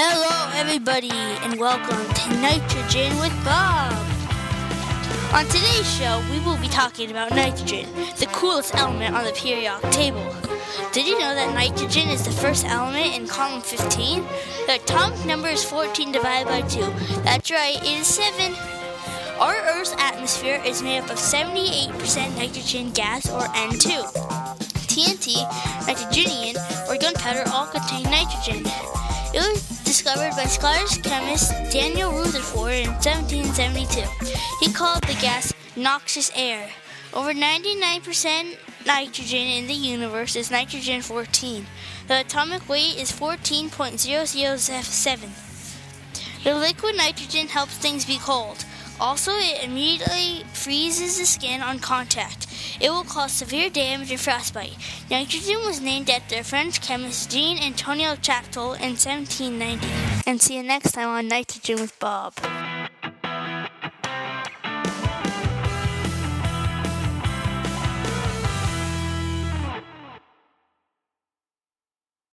Hello, everybody, and welcome to Nitrogen with Bob. On today's show, we will be talking about nitrogen, the coolest element on the periodic table. Did you know that nitrogen is the first element in column 15? The atomic number is 14 divided by 2. That's right, it is 7. Our Earth's atmosphere is made up of 78% nitrogen gas, or N2. TNT, nitrogen, or gunpowder all contain nitrogen. It was discovered by Scottish chemist Daniel Rutherford in 1772. He called the gas noxious air. Over 99% nitrogen in the universe is nitrogen 14. The atomic weight is 14.007. The liquid nitrogen helps things be cold. Also, it immediately freezes the skin on contact. It will cause severe damage and frostbite. Nitrogen was named after French chemist Jean Antonio Chaptal in 1790. And see you next time on Nitrogen with Bob.